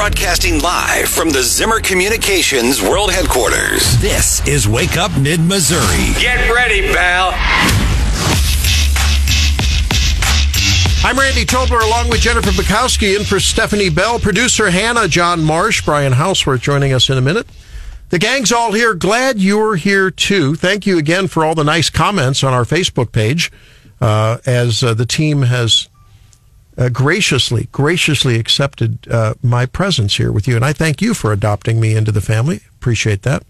Broadcasting live from the Zimmer Communications World Headquarters. This is Wake Up Mid Missouri. Get ready, pal. I'm Randy Tobler along with Jennifer Bukowski and for Stephanie Bell, producer Hannah, John Marsh, Brian Houseworth joining us in a minute. The gang's all here. Glad you're here too. Thank you again for all the nice comments on our Facebook page uh, as uh, the team has uh, graciously, graciously accepted uh, my presence here with you. And I thank you for adopting me into the family. Appreciate that.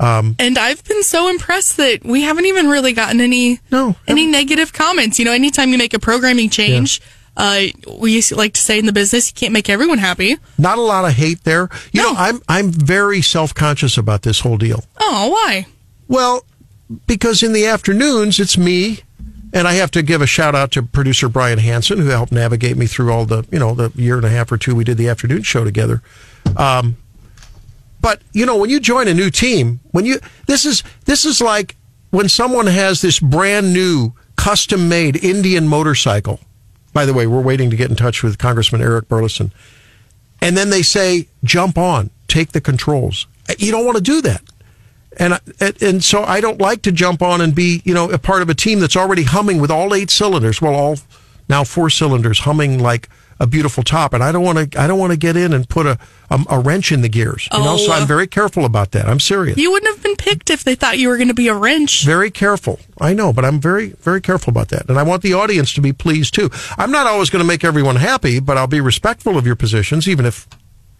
Um, and I've been so impressed that we haven't even really gotten any no any negative comments. You know, anytime you make a programming change, yeah. uh, we like to say in the business, you can't make everyone happy. Not a lot of hate there. You no. know, I'm I'm very self conscious about this whole deal. Oh, why? Well, because in the afternoons it's me, and I have to give a shout out to producer Brian Hanson who helped navigate me through all the you know the year and a half or two we did the afternoon show together. Um, but you know, when you join a new team, when you this is this is like when someone has this brand new custom made Indian motorcycle. By the way, we're waiting to get in touch with Congressman Eric Burlison. And then they say, jump on, take the controls. You don't want to do that. And, and so I don't like to jump on and be, you know, a part of a team that's already humming with all eight cylinders. Well, all now four cylinders humming like a beautiful top, and I don't want to. I don't want to get in and put a, a, a wrench in the gears. You oh, know, so I'm oh. very careful about that. I'm serious. You wouldn't have been picked if they thought you were going to be a wrench. Very careful. I know, but I'm very very careful about that, and I want the audience to be pleased too. I'm not always going to make everyone happy, but I'll be respectful of your positions, even if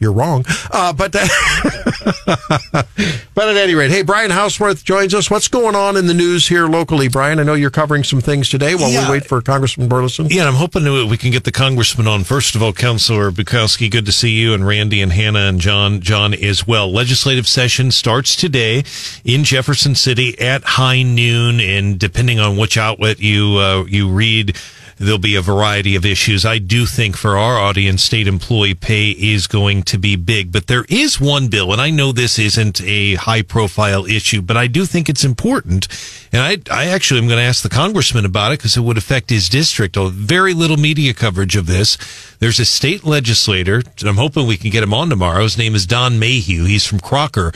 you're wrong. Uh, but but at any rate, hey, Brian Houseworth joins us. What's going on in the news here locally, Brian? I know you're covering some things today while yeah. we wait for Congressman Burlison. Yeah, I'm hoping we can get the congressman on. First of all, Councilor Bukowski, good to see you, and Randy and Hannah and John, John as well. Legislative session starts today in Jefferson City at high noon, and depending on which outlet you uh, you read there'll be a variety of issues. I do think for our audience, state employee pay is going to be big, but there is one bill, and I know this isn't a high profile issue, but I do think it's important. And I, I actually am going to ask the congressman about it because it would affect his district. Oh, very little media coverage of this. There's a state legislator, and I'm hoping we can get him on tomorrow. His name is Don Mayhew. He's from Crocker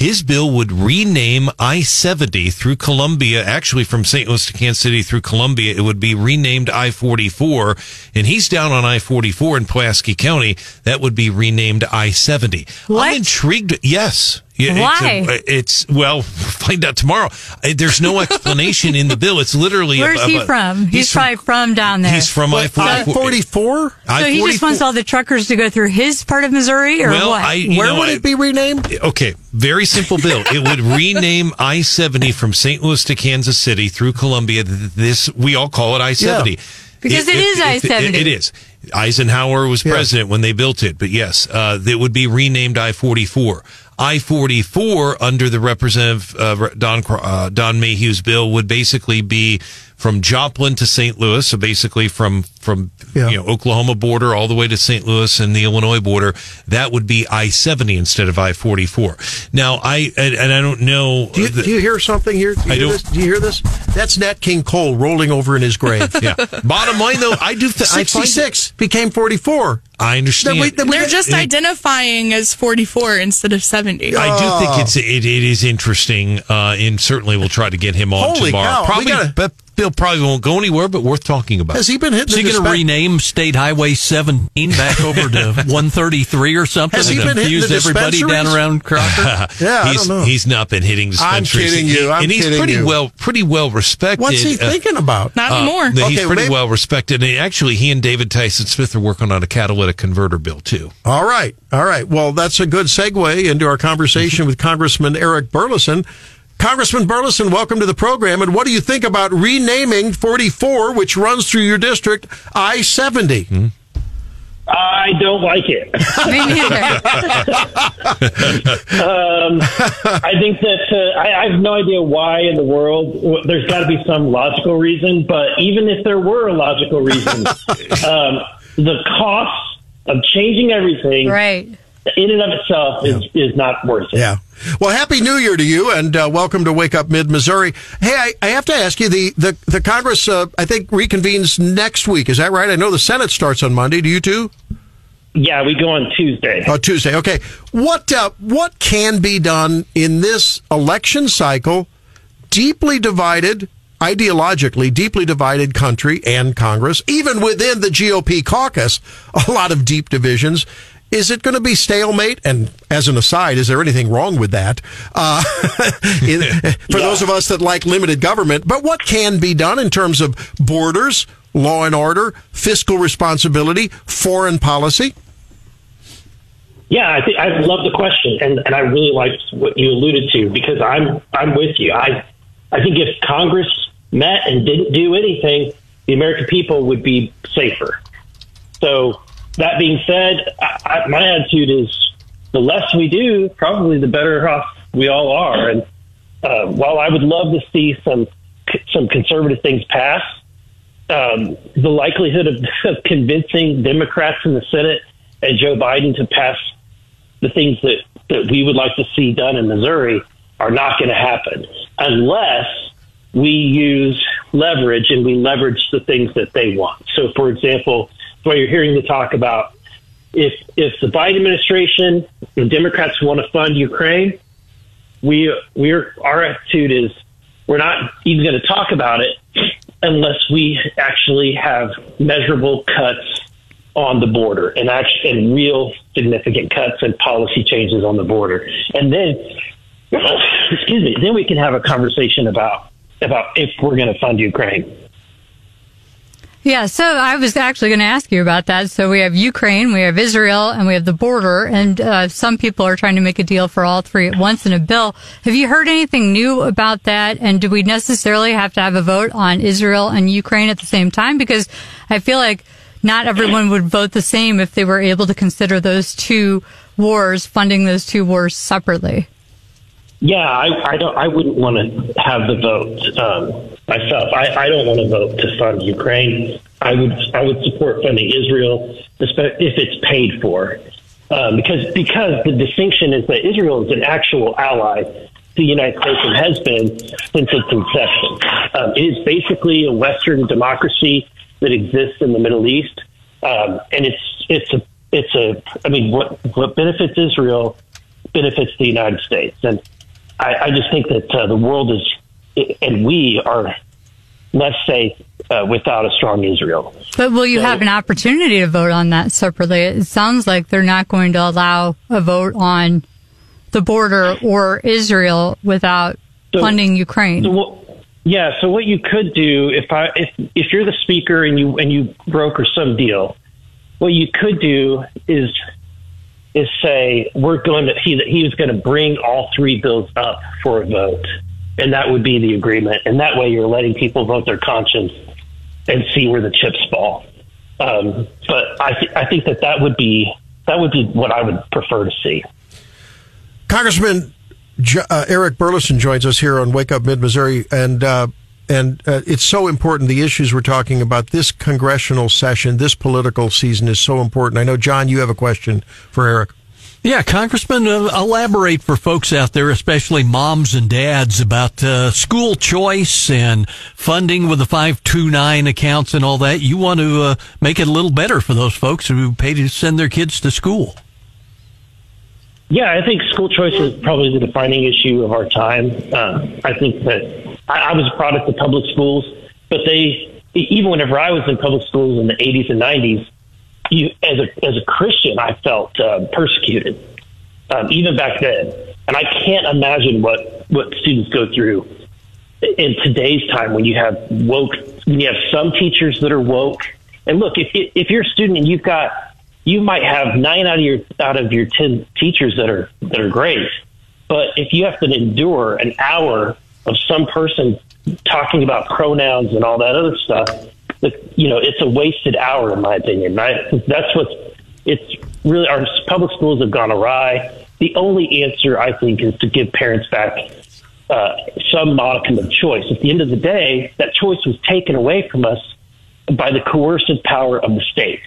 his bill would rename I 70 through Columbia, actually from St. Louis to Kansas City through Columbia. It would be renamed I 44. And he's down on I 44 in Pulaski County. That would be renamed I 70. I'm intrigued. Yes. Why? It's, a, it's, well, find out tomorrow. Uh, there's no explanation in the bill. It's literally. Where's a, a, he from? He's, he's probably from, down there. He's from I forty four. So he just wants all the truckers to go through his part of Missouri, or well, what? I, Where know, would I, it be renamed? Okay, very simple bill. it would rename I seventy from St. Louis to Kansas City through Columbia. This we all call it I seventy. Yeah. Because it, it is I seventy. It, it is. Eisenhower was yeah. president when they built it, but yes, uh, it would be renamed I forty four. I 44 under the Representative uh, Don, uh, Don Mayhew's bill would basically be from Joplin to St. Louis. So basically from, from, yeah. you know, Oklahoma border all the way to St. Louis and the Illinois border. That would be I-70 instead of I-44. Now, I, and, and I don't know. Do you, the, do you hear something here? Do you, I hear don't, this? do you hear this? That's Nat King Cole rolling over in his grave. yeah. Bottom line though, I do think 66 became 44. I understand. we, They're just it, identifying as 44 instead of 70. I do think it's it, it is interesting, uh, and certainly we'll try to get him on Holy tomorrow. Cow, Probably, gotta, but Bill probably won't go anywhere, but worth talking about. Has he been hitting? Is he going to rename State Highway 17 back over to 133 or something? Has he been hitting the everybody down around Crocker? yeah, he's, He's not been hitting dispensaries. I'm kidding you. I'm and he's kidding pretty you. well, pretty well respected. What's he uh, thinking about? Not anymore. Uh, he's okay, pretty maybe. well respected. And actually, he and David Tyson Smith are working on a catalytic converter bill too. All right, all right. Well, that's a good segue into our conversation with Congressman Eric Burlison. Congressman Burlison, welcome to the program. And what do you think about renaming 44, which runs through your district, I 70? Mm-hmm. I don't like it. Me neither. um, I think that uh, I, I, have no idea why in the world. There's got to be some logical reason, but even if there were a logical reason, um, the cost of changing everything, right, in and of itself, is, is not worth it. Yeah. Well, happy New Year to you, and uh, welcome to Wake Up Mid Missouri. Hey, I, I, have to ask you the the the Congress, uh, I think, reconvenes next week. Is that right? I know the Senate starts on Monday. Do you too? Yeah, we go on Tuesday. Oh, Tuesday. Okay. What uh, what can be done in this election cycle? Deeply divided, ideologically deeply divided country and Congress, even within the GOP caucus, a lot of deep divisions. Is it going to be stalemate? And as an aside, is there anything wrong with that? Uh, for Yeah. those of us that like limited government, but what can be done in terms of borders, law and order, fiscal responsibility, foreign policy? Yeah, I think I love the question, and, and I really liked what you alluded to because I'm I'm with you. I I think if Congress met and didn't do anything, the American people would be safer. So that being said, I, I, my attitude is the less we do, probably the better off we all are. And uh, while I would love to see some some conservative things pass, um, the likelihood of, of convincing Democrats in the Senate and Joe Biden to pass the things that, that we would like to see done in Missouri are not going to happen unless we use leverage and we leverage the things that they want. So, for example, what you're hearing the talk about if if the Biden administration, the Democrats want to fund Ukraine, we we're our attitude is we're not even going to talk about it unless we actually have measurable cuts on the border and actually and real significant cuts and policy changes on the border. And then excuse me, then we can have a conversation about about if we're going to fund Ukraine. Yeah, so I was actually going to ask you about that. So we have Ukraine, we have Israel, and we have the border, and uh, some people are trying to make a deal for all three at once in a bill. Have you heard anything new about that? And do we necessarily have to have a vote on Israel and Ukraine at the same time? Because I feel like not everyone would vote the same if they were able to consider those two wars, funding those two wars separately. Yeah, I, I don't. I wouldn't want to have the vote um, myself. I, I don't want to vote to fund Ukraine. I would. I would support funding Israel if it's paid for, um, because because the distinction is that Israel is an actual ally the United States and has been since its inception. Um, it is basically a Western democracy that exists in the Middle East, um, and it's it's a it's a. I mean, what what benefits Israel benefits the United States, and I, I just think that uh, the world is, and we are less safe uh, without a strong Israel. But will you So- have an opportunity to vote on that separately? It sounds like they're not going to allow a vote on the border or Israel without So- funding Ukraine. So what, yeah. So what you could do if I if if you're the speaker and you and you broker some deal, what you could do is is say we're going to he he was going to bring all three bills up for a vote, and that would be the agreement. And that way, you're letting people vote their conscience and see where the chips fall. Um, but I th- I think that that would be that would be what I would prefer to see. Congressman uh, Eric Burlison joins us here on Wake Up Mid Missouri, and uh, and uh, it's so important. The issues we're talking about this congressional session, this political season, is so important. I know, John, you have a question for Eric. Yeah, Congressman, uh, elaborate for folks out there, especially moms and dads, about uh, school choice and funding with the 529 accounts and all that. You want to uh, make it a little better for those folks who pay to send their kids to school. Yeah, I think school choice is probably the defining issue of our time. Uh, I think that I, I was a product of public schools, but they, even whenever I was in public schools in the 80s and 90s, you, as a as a Christian, I felt uh, persecuted, um, even back then. And I can't imagine what what students go through in today's time when you have woke, when you have some teachers that are woke. And look, if if you're a student and you've got you might have nine out of your out of your ten teachers that are that are great, but if you have to endure an hour of some person talking about pronouns and all that other stuff, that you know, it's a wasted hour in my opinion. Right? that's what's it's really our public schools have gone awry. The only answer I think is to give parents back uh, some modicum of choice. At the end of the day, that choice was taken away from us by the coercive power of the state.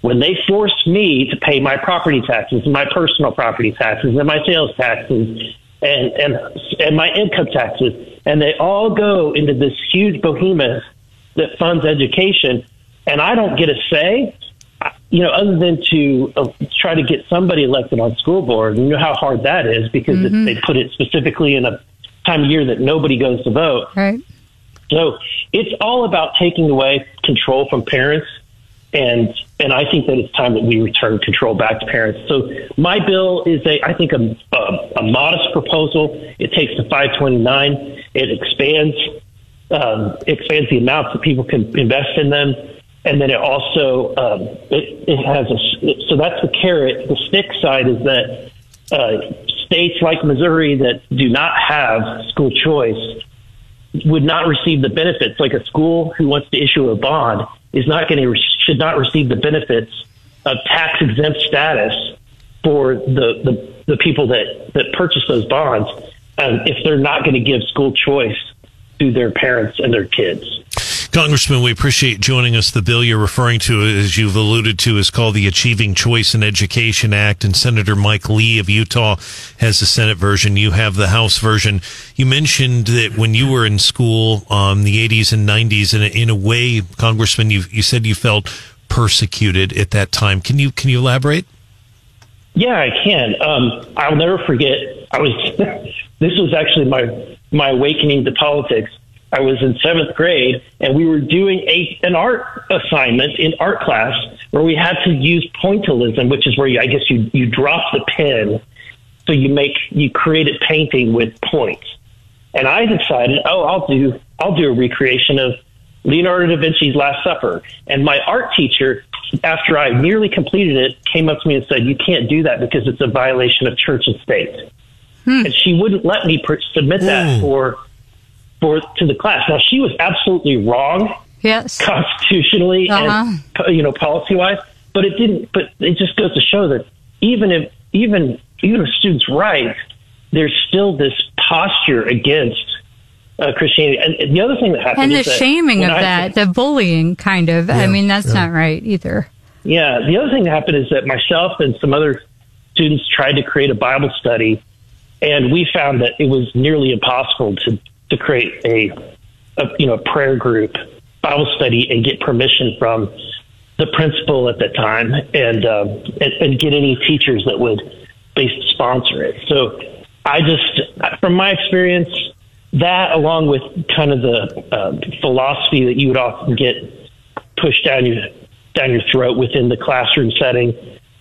When they forced me to pay my property taxes, my personal property taxes, and my sales taxes, and and and my income taxes, and they all go into this huge behemoth that funds education, and I don't get a say. You know, other than to uh, try to get somebody elected on school board, you know how hard that is because Mm-hmm. they put it specifically in a time of year that nobody goes to vote. Right. So it's all about taking away control from parents, and and I think that it's time that we return control back to parents. So my bill is a I think a a, a modest proposal. It takes the 529. It expands um, expands the amounts that people can invest in them, and then it also um, it, it has a so that's the carrot. The stick side is that uh, states like Missouri that do not have school choice would not receive the benefits. Like a school who wants to issue a bond is not going to should not receive the benefits of tax exempt status for the, the the people that that purchase those bonds um, if they're not going to give school choice to their parents and their kids. Congressman, we appreciate joining us. The bill you're referring to, as you've alluded to, is called the Achieving Choice in Education Act, and Senator Mike Lee of Utah has the Senate version. You have the House version. You mentioned that when you were in school, um, the 80s and 90s, and in a way, Congressman, you you said you felt persecuted at that time. Can you can you elaborate? Yeah, I can. Um, I'll never forget. I was. this was actually my my awakening to politics. I was in seventh grade, and we were doing a an art assignment in art class where we had to use pointillism, which is where you, I guess you you drop the pen, so you make you create a painting with points. And I decided, oh, I'll do I'll do a recreation of Leonardo da Vinci's Last Supper. And my art teacher, after I nearly completed it, came up to me and said, "You can't do that because it's a violation of church and state." Hmm. And she wouldn't let me pr- submit that for for to the class. Now she was absolutely wrong Yes. constitutionally Uh-huh. and you know policy wise, but it didn't. But it just goes to show that even if even even if students right, there's still this posture against uh, Christianity. And, and the other thing that happened And the is that shaming when of I- that, the bullying kind of. I mean, that's yeah. not right either. Yeah, the other thing that happened is that myself and some other students tried to create a Bible study, and we found that it was nearly impossible to to create a, a you know a prayer group Bible study and get permission from the principal at the time and um, and, and get any teachers that would sponsor it. So I just, from my experience, that along with kind of the um, philosophy that you would often get pushed down your down your throat within the classroom setting,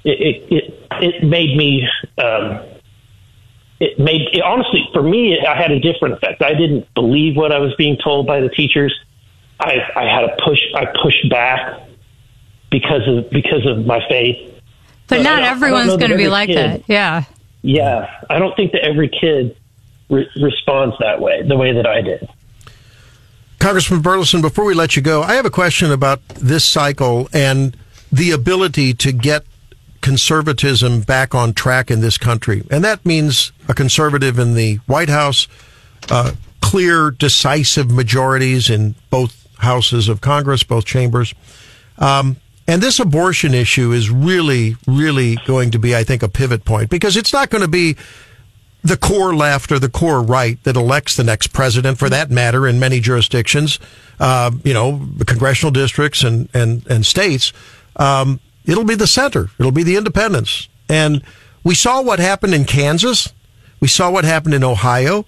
it it it, it made me. Um, it made it, honestly for me. I had a different effect. I didn't believe what I was being told by the teachers. I, I had a push. I pushed back because of because of my faith. But But not don't- I don't everyone's going to be like kid- that. Yeah. Yeah, I don't think that every kid re- responds that way, the way that I did. Congressman Burlison, before we let you go, I have a question about this cycle and the ability to get conservatism back on track in this country. And that means a conservative in the White House, uh, clear, decisive majorities in both houses of Congress, both chambers. Um, and this abortion issue is really, really going to be, I think, a pivot point because it's not going to be the core left or the core right that elects the next president, for that matter, in many jurisdictions, uh, you know, congressional districts and and and states. Um, it'll be the center. It'll be the independents. And we saw what happened in Kansas. We saw what happened in Ohio.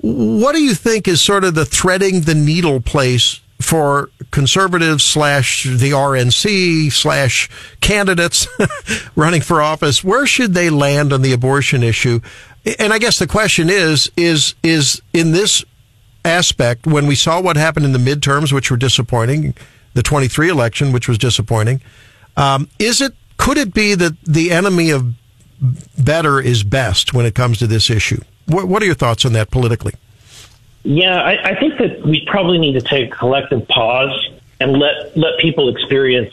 What do you think is sort of the threading the needle place for conservatives slash the RNC slash candidates running for office? Where should they land on the abortion issue? And I guess the question is, is, is in this aspect, when we saw what happened in the midterms, which were disappointing, the 23 election, which was disappointing, um, is it, could it be that the enemy of better is best when it comes to this issue? What, what are your thoughts on that politically? Yeah, I, I think that we probably need to take a collective pause and let let people experience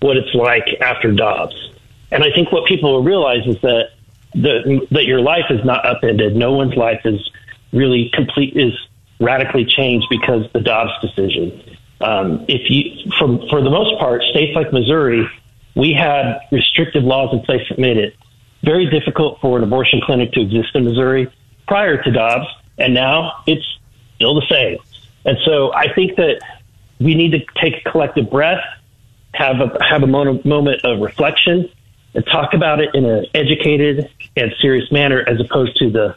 what it's like after Dobbs. And I think what people will realize is that the, that your life is not upended. No one's life is really complete is radically changed because the Dobbs decision. Um, if you, from for the most part, states like Missouri, we had restrictive laws in place that made it very difficult for an abortion clinic to exist in Missouri prior to Dobbs, and now it's still the same. And so I think that we need to take a collective breath have a have a moment, moment of reflection and talk about it in an educated and serious manner, as opposed to the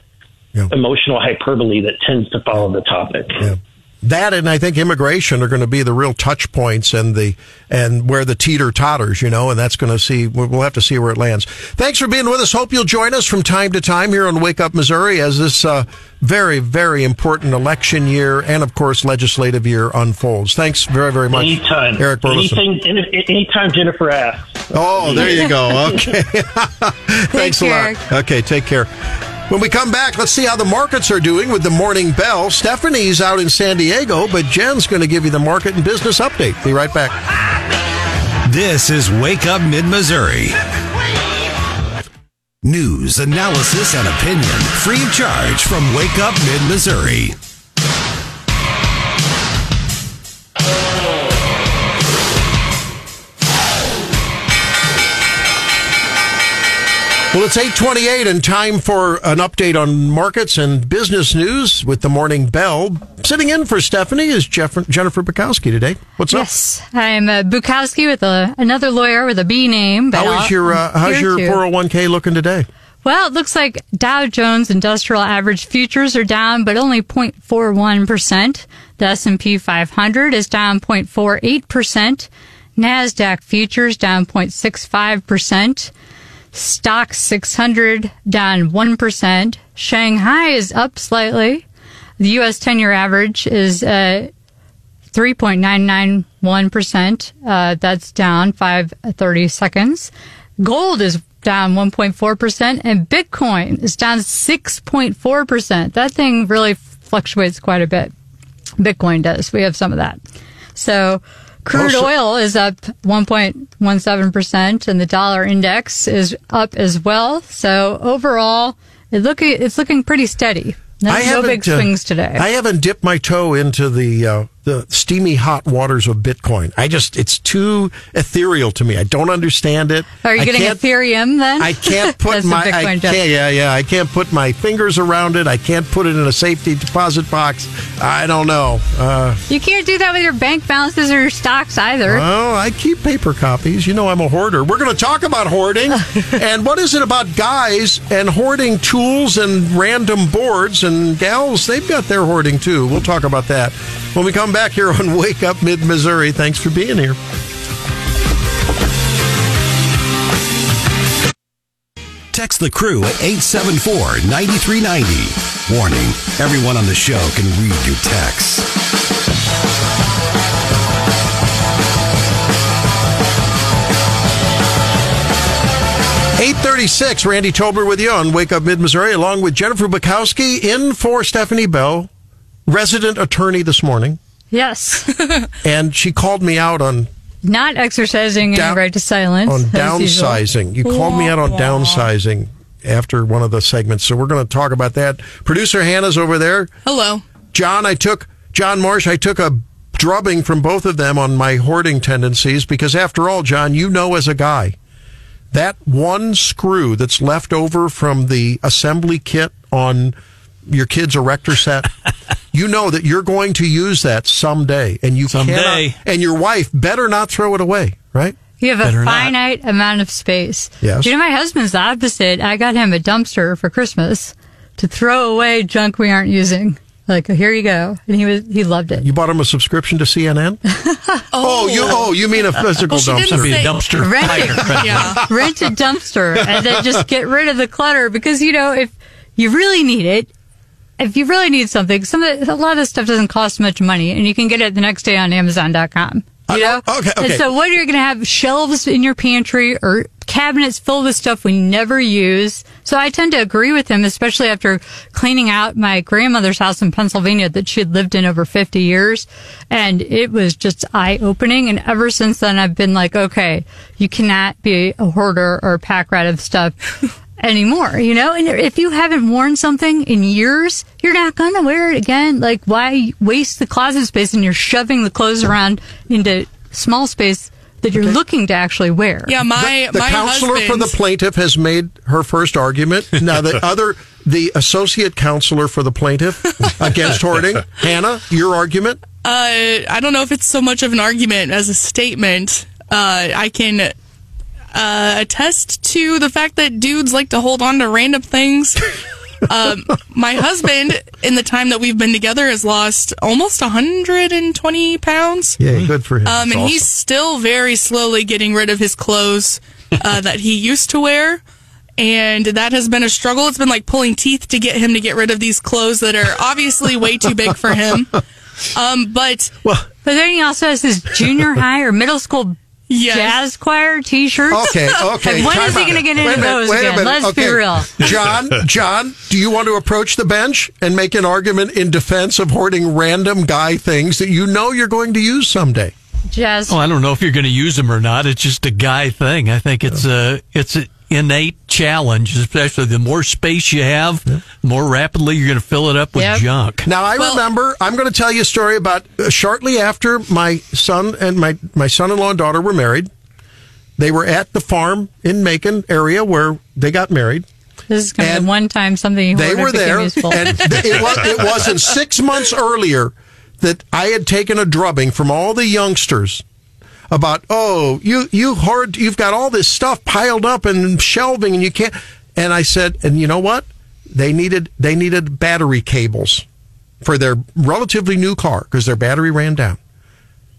Yeah. emotional hyperbole that tends to follow the topic. Yeah. That and I think immigration are going to be the real touch points and the and where the teeter totters, you know, and that's going to see we'll have to see where it lands. Thanks for being with us. Hope you'll join us from time to time here on Wake Up Missouri as this uh, very very important election year and of course legislative year unfolds. Thanks very very much, Anytime, Eric Burlison. anything, any- anytime Jennifer asks. Oh, there you go. Okay. Thanks a care. lot. Okay, take care. When we come back, let's see how the markets are doing with the morning bell. Stephanie's out in San Diego, but Jen's going to give you the market and business update. Be right back. This is Wake Up Mid Missouri. News, analysis, and opinion free of charge from Wake Up Mid Missouri. Well, it's 828 and time for an update on markets and business news with the morning bell. Sitting in for Stephanie is Jeff- Jennifer Bukowski today. What's up? Yes, I'm uh, Bukowski with a, another lawyer with a B name. But How is your uh, how's your too. 401k looking today? Well, it looks like Dow Jones Industrial Average futures are down, but only 0.41%. The S&P 500 is down 0.48%. Nasdaq futures down 0.65%. Stoxx 600 down 1%. Shanghai is up slightly. The U.S. 10-year average is uh, 3.991%. Uh, that's down 530 seconds. Gold is down 1.4% and Bitcoin is down 6.4%. That thing really fluctuates quite a bit. Bitcoin does. We have some of that. So crude Oh, so- oil is up 1.17% and the dollar index is up as well. So overall, it look, it's looking pretty steady. No, no haven't, big uh, swings today. I haven't dipped my toe into the uh, the steamy hot waters of Bitcoin. I just it's too ethereal to me. I don't understand it. Are you I getting Ethereum then? I can't put my I can't, yeah yeah I can't put my fingers around it. I can't put it in a safety deposit box. I don't know. Uh, You can't do that with your bank balances or your stocks either. well, I keep paper copies. You know I'm a hoarder. We're going to talk about hoarding and what is it about guys and hoarding tools and random boards and gals? They've got their hoarding too. We'll talk about that when we come back here on Wake Up Mid Missouri. Thanks for being here. Text the crew at 874 9390. Warning everyone on the show can read your texts. Eight thirty-six. Randy Tobler with you on Wake Up Mid Missouri, along with Jennifer Bukowski, in for Stephanie Bell, resident attorney this morning, Yes. and she called me out on Not exercising Down- any right to silence. on downsizing. You called me out on downsizing after one of the segments, so we're going to talk about that. Producer Hannah's over there. Hello. John, I took John Marsh. I took a drubbing from both of them on my hoarding tendencies because, after all, John, you know as a guy that one screw that's left over from the assembly kit on your kid's erector set. You know that you're going to use that someday, and you Someday. cannot. And your wife better not throw it away, right? You have Better a not. finite amount of space. Yes. You know, my husband's the opposite. I got him a dumpster for Christmas to throw away junk we aren't using. Like, here you go. And he was, he loved it. You bought him a subscription to CNN. oh, you oh you mean a physical Well, dumpster? Be a dumpster Rent it. Yeah. rent a dumpster and then just get rid of the clutter because you know if you really need it if you really need something some of the, a lot of stuff doesn't cost much money and you can get it the next day on amazon.com you know? Uh, okay, okay. and so what are you're going to have shelves in your pantry or cabinets filled with stuff we never use. So i tend to agree with him especially after cleaning out my grandmother's house in pennsylvania that she had lived in over 50 years. And it was just eye-opening. And ever since then i've been like okay you cannot be a hoarder or a pack rat of stuff anymore you know and if you haven't worn something in years you're not gonna wear it again like why waste the closet space and you're shoving the clothes around into small space that you're looking to actually wear Yeah, my the my counselor for the plaintiff has made her first argument. Now the other, the associate counselor for the plaintiff against hoarding, Hannah, your argument. Uh, I don't know if it's so much of an argument as a statement. uh, I can uh, attest to the fact that dudes like to hold on to random things. um, my husband, in the time that we've been together, has lost almost 120 pounds. Yeah, good for him. Um, and he's still very slowly getting rid of his clothes uh, that he used to wear. And that has been a struggle. It's been like pulling teeth to get him to get rid of these clothes that are obviously way too big for him. Um, but well, But then he also has his junior high or middle school Yes. jazz choir T-shirts. Okay, okay. And when time is he going to get into minute, those again? Let's be real. John, John, do you want to approach the bench and make an argument in defense of hoarding random guy things that you know you're going to use someday? Jazz. Well, I don't know if you're going to use them or not. It's just a guy thing. I think it's uh, a it's an innate challenge, especially the more space you have, the more rapidly you're going to fill it up with Yep. junk. Now I Well- remember. I'm going to tell you a story about uh, shortly after my son and my my son-in-law and daughter were married. They were at the farm in Macon area where they got married. This is going to be the one time something he They were there, useful. and th- it was it wasn't six months earlier that I had taken a drubbing from all the youngsters about oh you you hoard you've got all this stuff piled up and shelving and you can't and I said and you know what they needed they needed battery cables for their relatively new car because their battery ran down.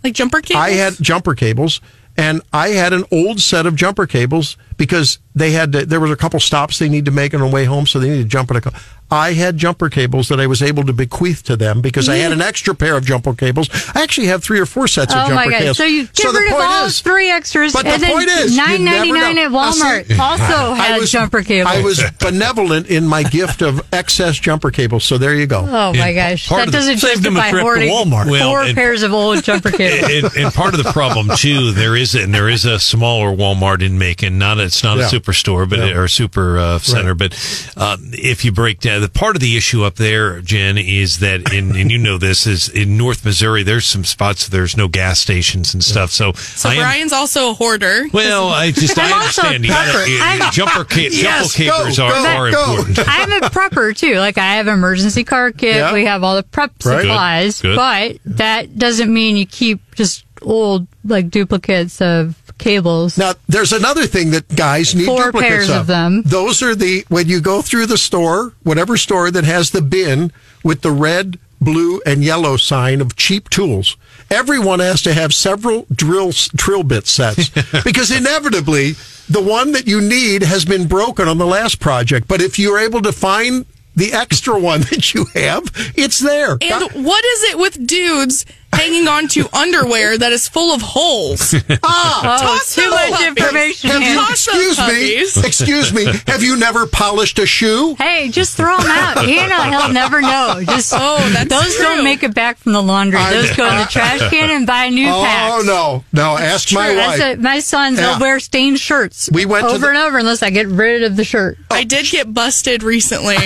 like jumper cables. I had jumper cables, and I had an old set of jumper cables because they had to, there was a couple stops they need to make on the way home, so they needed to jump in a. co- I had jumper cables that I was able to bequeath to them because I had an extra pair of jumper cables. I actually have three or four sets of Oh jumper my god! cables. So you get the rid of point all is- three extras, but and the then point is, nine ninety nine at Walmart see, also has jumper cables. I was benevolent in my gift of excess jumper cables, so there you go. Oh my And gosh, that doesn't saved him a justify trip to hoarding Walmart. Well, four and- pairs of old jumper cables. and, and part of the problem too, there is and there is a smaller Walmart in Macon. Not it's not Yeah. a superstore, but Yeah. or super uh, center. But uh, if you break down the part of the issue up there, Jen, is that in and you know this is in North Missouri. There's some spots there's no gas stations and stuff. So, so I am, Brian's also a hoarder. well, I just I I'm also a understand. You gotta, you- I'm- jumper ca- Yes, jumper capers go, are, go, are go. important. I'm a prepper too. Like I have emergency car kit. Yeah. We have all the prep Right. supplies, Good, good. but that doesn't mean you keep just old like duplicates of cables. Now, there's another thing that guys need Four duplicates pairs of. of them. Those are the when you go through the store, whatever store that has the bin with the red, blue, and yellow sign of cheap tools. Everyone has to have several drill drill bit sets because inevitably the one that you need has been broken on the last project. But if you're able to find the extra one that you have, it's there. And what is it with dudes hanging on to underwear that is full of holes? ah, oh, too much puppies. information. have you, man. Toss excuse me, excuse me, have you never polished a shoe? Hey, just throw them out. Hannah, he'll never know. Just Oh, that's those true. don't make it back from the laundry. I- Those go in the trash can and buy a new packs. Oh no, no! Ask my True, wife. that's it. My sons Yeah. will wear stained shirts We went over the- and over unless I get rid of the shirt. I did get busted recently.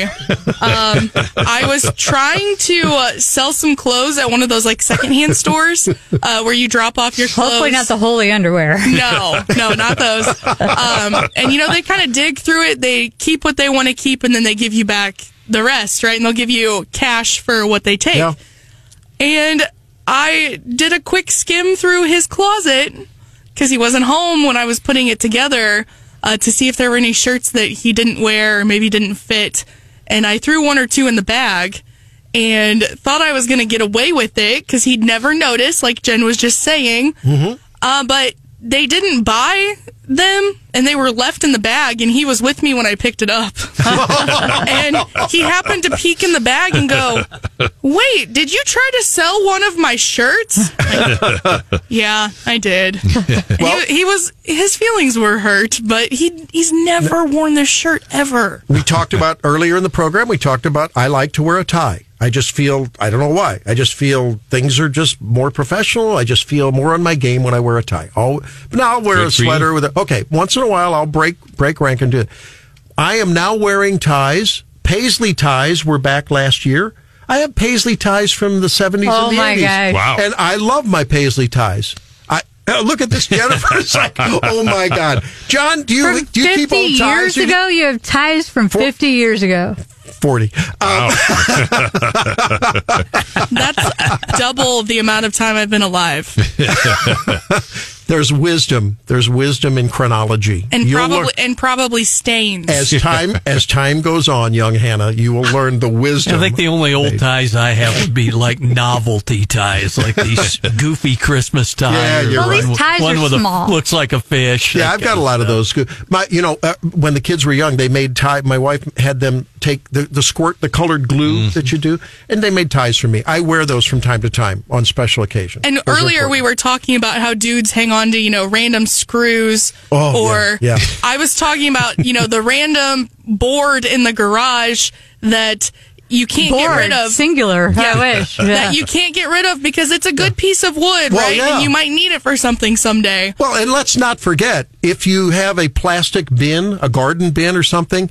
Um, I was trying to uh, sell some clothes at one of those like secondhand stores uh, where you drop off your clothes. Hopefully not the holy underwear. No, no, not those. Um, and you know, they kind of dig through it. They keep what they want to keep, and then they give you back the rest, right? And they'll give you cash for what they take. Yeah. And I did a quick skim through his closet because he wasn't home when I was putting it together uh, to see if there were any shirts that he didn't wear or maybe didn't fit. And I threw one or two in the bag and thought I was going to get away with it because he'd never noticed, like Jen was just saying. Uh, but they didn't buy them and they were left in the bag and he was with me when I picked it up. and he happened to peek in the bag and go, Wait, did you try to sell one of my shirts? Like, yeah, I did. And he, he was his feelings were hurt, but he he's never worn this shirt ever. we talked about earlier in the program. We talked about I like to wear a tie. I just feel I don't know why. I just feel things are just more professional. I just feel more on my game when I wear a tie. I'll, but now I'll wear Good a sweater with a okay. Once in a while, I'll break break rank and do it. I am now wearing ties. Paisley ties were back last year. I have Paisley ties from the seventies Oh and the my eighties. gosh. Wow. And I love my Paisley ties. I uh, look at this, Jennifer. It's like, oh my god, John. Do you From do you keep 50 old ties? years you- ago, you have ties from 50 years ago. 40. Um, That's double the amount of time I've been alive. There's wisdom. There's wisdom in chronology. and You'll probably learn- and probably stains. as time as time goes on, young Hannah, you will learn the wisdom. I think the only old ties I have would be like novelty ties, like these goofy Christmas ties. Yeah, you're Well, right. these ties one are with small. A, looks like a fish. Yeah, I've got a lot of those. My, you know, uh, when the kids were young, they made tie. My wife had them take the, the squirt, the colored glue Mm-hmm. that you do, and they made ties for me. I wear those from time to time on special occasions. And Those earlier we were talking about how dudes hang on to, you know, random screws Oh, or yeah, yeah. I was talking about, you know, the random board in the garage that you can't get rid of. singular. I wish. Yeah. That you can't get rid of because it's a good piece of wood, Well, right? yeah. And you might need it for something someday. Well, and let's not forget if you have a plastic bin, a garden bin or something,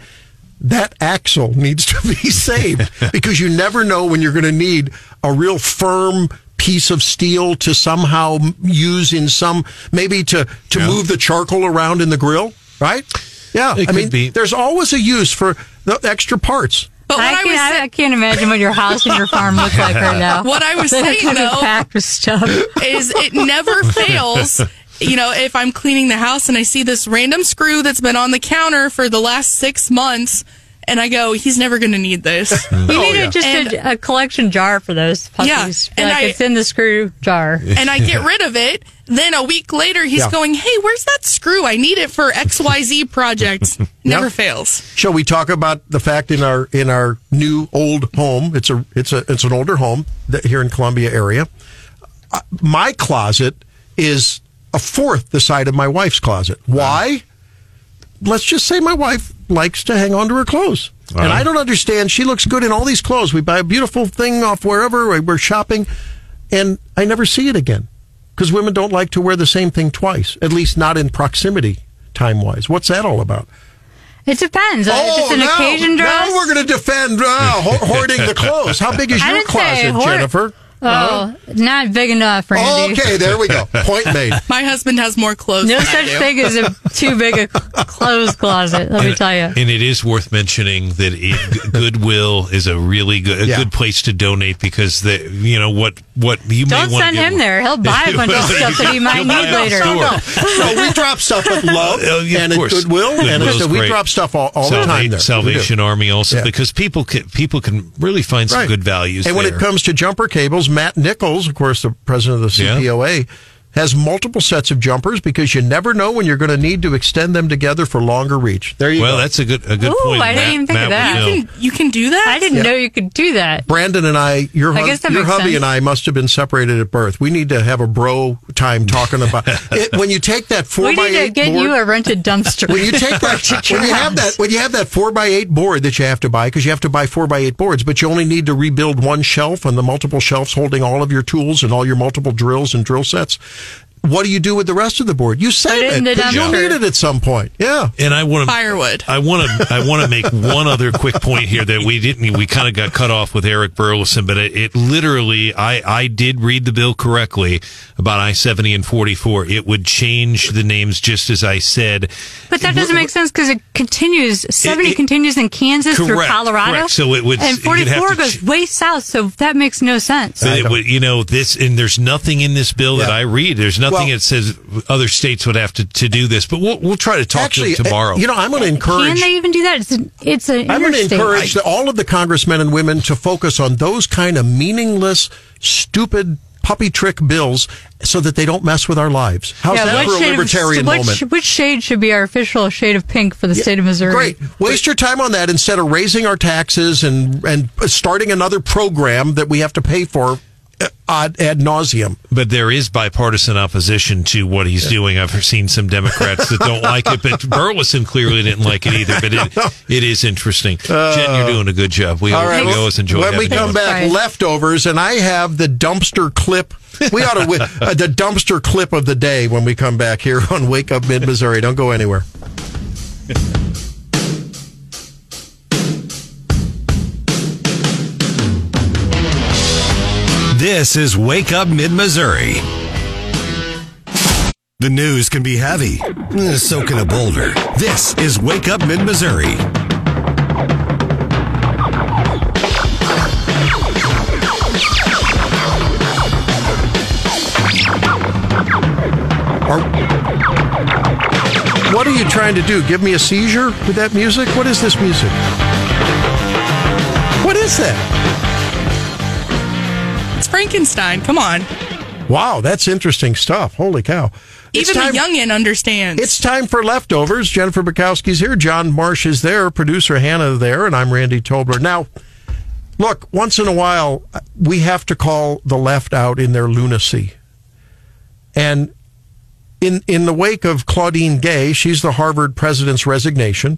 that axle needs to be saved because you never know when you're going to need a real firm piece of steel to somehow use in some maybe to to Yeah. move the charcoal around in the grill, right? Yeah, It I could mean, be. there's always a use for the extra parts. But what I, I, was can't, sa- I, I can't imagine what your house and your farm look like right now. What I was saying, though- packed with stuff. is it never fails. You know, if I'm cleaning the house and I see this random screw that's been on the counter for the last six months, and I go, he's never going to need this. You need Oh, yeah. just And- a, a collection jar for those puppies. Yeah, and like I- it's in the screw jar. and I get rid of it. Then a week later, he's Yeah. going, "Hey, where's that screw? I need it for X Y Z project." Never Yeah. fails. Shall we talk about the fact in our in our new old home? It's a it's a it's an older home that here in Columbia area. Uh, my closet is a fourth the side of my wife's closet. Why? Let's just say my wife likes to hang on to her clothes. And I don't understand. She looks good in all these clothes. We buy a beautiful thing off wherever we're shopping, and I never see it again because women don't like to wear the same thing twice, at least not in proximity time wise. What's that all about? It depends. Uh, if it's an Oh, now, occasion dress. Now we're going to defend uh, hoarding the clothes. How big is I your didn't closet, hoard- Jennifer? Oh, not big enough, Randy. Oh, okay, there we go. Point made. My husband has more clothes. No than I such do. thing as a too big a clothes closet. Let me tell you. And it is worth mentioning that it, Goodwill is a really good, a Yeah. good place to donate because the, you know, what, what you Don't may send to him there. He'll buy a bunch of stuff that he might need later. off store. No, we drop stuff with love Oh, yeah, of and at course. Goodwill, and Goodwill's it's, we great. drop stuff all, all the time there. Salvation Army also Yeah. because people can people can really find some Right. good values. And when it comes to jumper cables, Matt Nichols, of course, the president of the Yeah. CPOA, has multiple sets of jumpers because you never know when you're going to need to extend them together for longer reach. There you well, go. Well, that's a good a good Ooh, point. I didn't Matt- even think of that. You can, you can do that. I didn't Yeah. know you could do that. Brandon and I, your, I hus- your hubby sense. and I must have been separated at birth. We need to have a bro time talking about it. When you take that four We by need to eight get board, you a rented dumpster. when you take that, when you have that, when you have that four by eight board that you have to buy, because you have to buy four by eight boards, but you only need to rebuild one shelf and the multiple shelves holding all of your tools and all your multiple drills and drill sets. What do you do with the rest of the board? You save it it in because you'll need it at some point. Yeah. And I want to Firewood. I want to I want to make one other quick point here that we didn't we kind of got cut off with Eric Burlison, but it, it literally I I did read the bill correctly about I seventy and forty four. It would change the names just as I said. But that doesn't make sense because it continues. 70 it- continues in Kansas through Colorado. correct. So it would- And 44 goes ch- way south, so that makes no sense. But it would, you know, this, and there's nothing in this bill that I read. There's nothing Well- that says other states would have to, to do this, but we'll, we'll try to talk Actually, to them tomorrow. uh, you know, I'm going to encourage. Can they even do that? It's an, it's an I'm going to encourage the, all of the congressmen and women to focus on those kind of meaningless, stupid puppy trick bills so that they don't mess with our lives. How's Yeah, that for a shade of- libertarian which, moment? Which shade should be our official shade of pink for the state of Missouri? Great. Waste your time on that instead of raising our taxes and and starting another program that we have to pay for ad, ad nauseum. But there is bipartisan opposition to what he's doing. I've seen some Democrats that don't like it, but Burlison clearly didn't like it either. But it, it is interesting. Jen, you're doing a good job. We, All right. we always enjoy when we having you come on. back, Sorry. leftovers, and I have the dumpster clip. We ought to wi- uh, the dumpster clip of the day when we come back here on Wake Up Mid Missouri. Don't go anywhere. This is Wake Up Mid Missouri. The news can be heavy, so can a boulder. This is Wake Up Mid Missouri. What are you trying to do? Give me a seizure with that music? What is this music? What is that? Frankenstein. Come on. Wow, that's interesting stuff. Holy cow. Even time- the youngin understands. It's time for leftovers. Jennifer Bukowski's here. John Marsh is there. Producer Hannah there, and I'm Randy Tobler. Now, look, once in a while, we have to call the left out in their lunacy. And in in the wake of Claudine Gay, she's the Harvard president's resignation.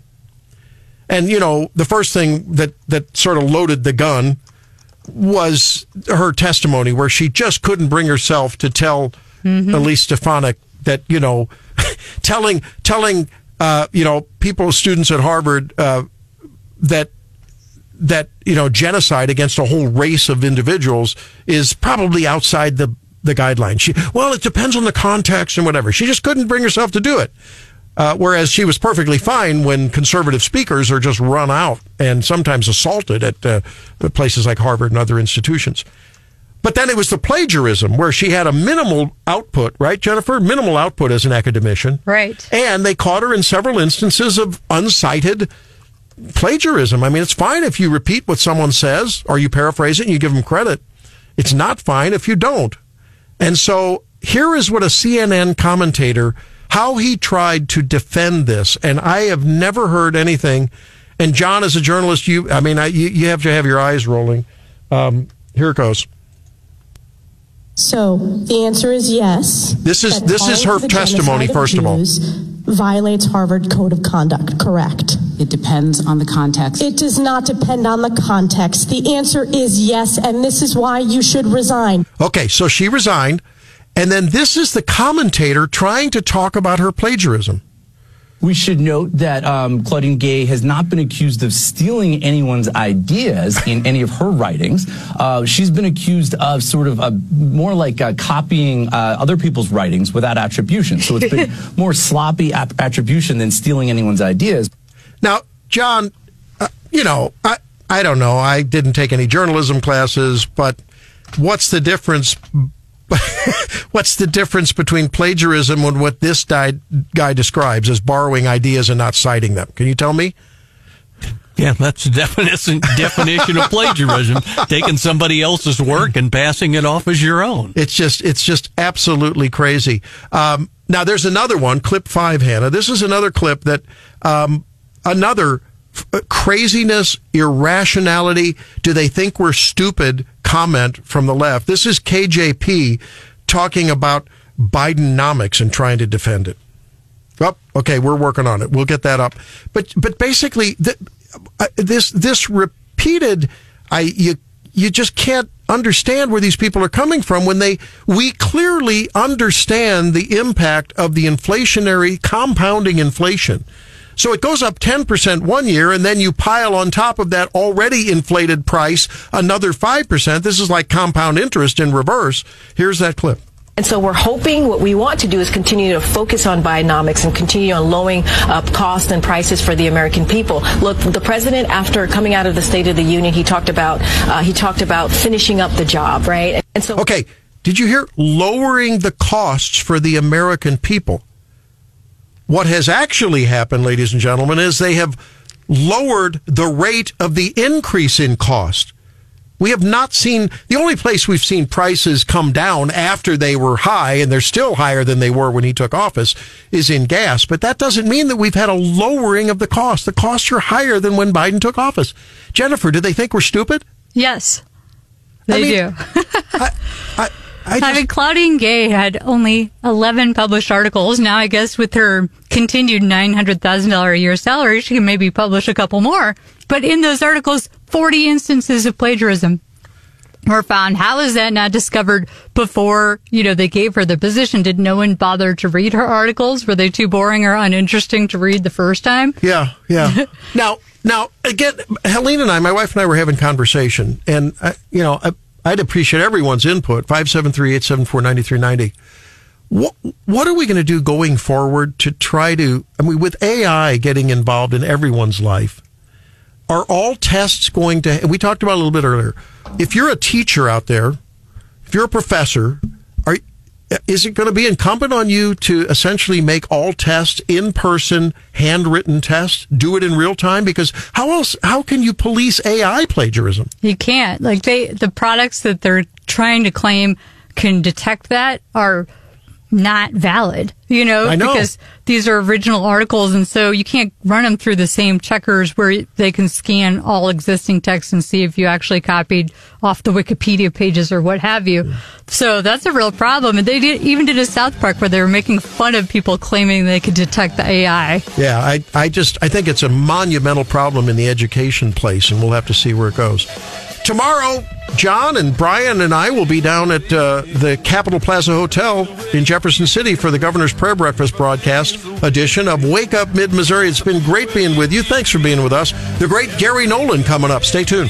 And you know, the first thing that that sort of loaded the gun was her testimony where she just couldn't bring herself to tell Elise Stefanik that, you know, telling telling uh, you know, people students at Harvard uh, that that you know genocide against a whole race of individuals is probably outside the the guidelines. She, well, it depends on the context and whatever. She just couldn't bring herself to do it. Uh, whereas she was perfectly fine when conservative speakers are just run out and sometimes assaulted at uh, places like Harvard and other institutions. But then it was the plagiarism where she had a minimal output, right, Jennifer? Minimal output as an academician. Right. And they caught her in several instances of uncited plagiarism. I mean, it's fine if you repeat what someone says or you paraphrase it and you give them credit. It's not fine if you don't. And so here is what a CNN commentator, how he tried to defend this. And I have never heard anything. And John, as a journalist, you, I mean, I, you, you have to have your eyes rolling. Um, here it goes. So the answer is yes. This is- this is her testimony, first of all. Violates Harvard Code of Conduct, correct? It depends on the context. It does not depend on the context. The answer is yes, and this is why you should resign. Okay, so she resigned. And then this is the commentator trying to talk about her plagiarism. We should note that um, Claudine Gay has not been accused of stealing anyone's ideas in any of her writings. Uh, she's been accused of sort of uh, more like uh, copying uh, other people's writings without attribution. So it's been more sloppy ap- attribution than stealing anyone's ideas. Now, John, uh, you know, I, I don't know. I didn't take any journalism classes, but what's the difference? what's the difference between plagiarism and what this guy, guy describes as borrowing ideas and not citing them? Can you tell me? Yeah, that's the definition definition of plagiarism: taking somebody else's work and passing it off as your own. It's just it's just absolutely crazy. Um, now there's another one, clip five, Hannah. This is another clip that um, another craziness, irrationality. Do they think we're stupid? Comment from the left. This is KJP talking about Bidenomics and trying to defend it. Well, okay, we're working on it. We'll get that up. But but basically, th- uh, this this repeated, I you you just can't understand where these people are coming from when they we clearly understand the impact of the inflationary compounding inflation. So it goes up 10% one year and then you pile on top of that already inflated price another 5%. This is like compound interest in reverse. Here's that clip. And so we're hoping what we want to do is continue to focus on Bidenomics and continue on lowering uh, costs and prices for the American people. Look, the president, after coming out of the State of the Union, he talked about uh, he talked about finishing up the job, right? And so, Okay, did you hear lowering the costs for the American people? What has actually happened, ladies and gentlemen, is they have lowered the rate of the increase in cost. We have not seen the only place we've seen prices come down after they were high, and they're still higher than they were when he took office, is in gas. But that doesn't mean that we've had a lowering of the cost. The costs are higher than when Biden took office. Jennifer, do they think we're stupid? Yes, they mean, do. I, I, I I mean, Claudine Gay had only 11 published articles. Now, I guess with her continued $900,000 a year salary, she can maybe publish a couple more. But in those articles, 40 instances of plagiarism were found. How is that not discovered before, you know, they gave her the position? Did no one bother to read her articles? Were they too boring or uninteresting to read the first time? Yeah, yeah. now, now again, Helene and I, my wife and I were having conversation, and I, you know, I, I'd appreciate everyone's input. Five seven three eight seven four ninety three ninety. What what are we going to do going forward to try to? I mean, with AI getting involved in everyone's life, are all tests going to? We talked about a little bit earlier. If you're a teacher out there, if you're a professor, are is it going to be incumbent on you to essentially make all tests in person, handwritten tests, do it in real time? Because how else, how can you police AI plagiarism? You can't. Like they, the products that they're trying to claim can detect that are not valid, you know, know. because these are original articles. And so you can't run them through the same checkers where they can scan all existing text and see if you actually copied off the Wikipedia pages or what have you. So that's a real problem. And they did, even did a South Park where they were making fun of people claiming they could detect the AI. Yeah, I, I just I think it's a monumental problem in the education place, and we'll have to see where it goes. Tomorrow, John and Brian and I will be down at uh, the Capitol Plaza Hotel in Jefferson City for the Governor's Prayer Breakfast broadcast edition of Wake Up Mid Missouri. It's been great being with you. Thanks for being with us. The great Gary Nolan coming up. Stay tuned.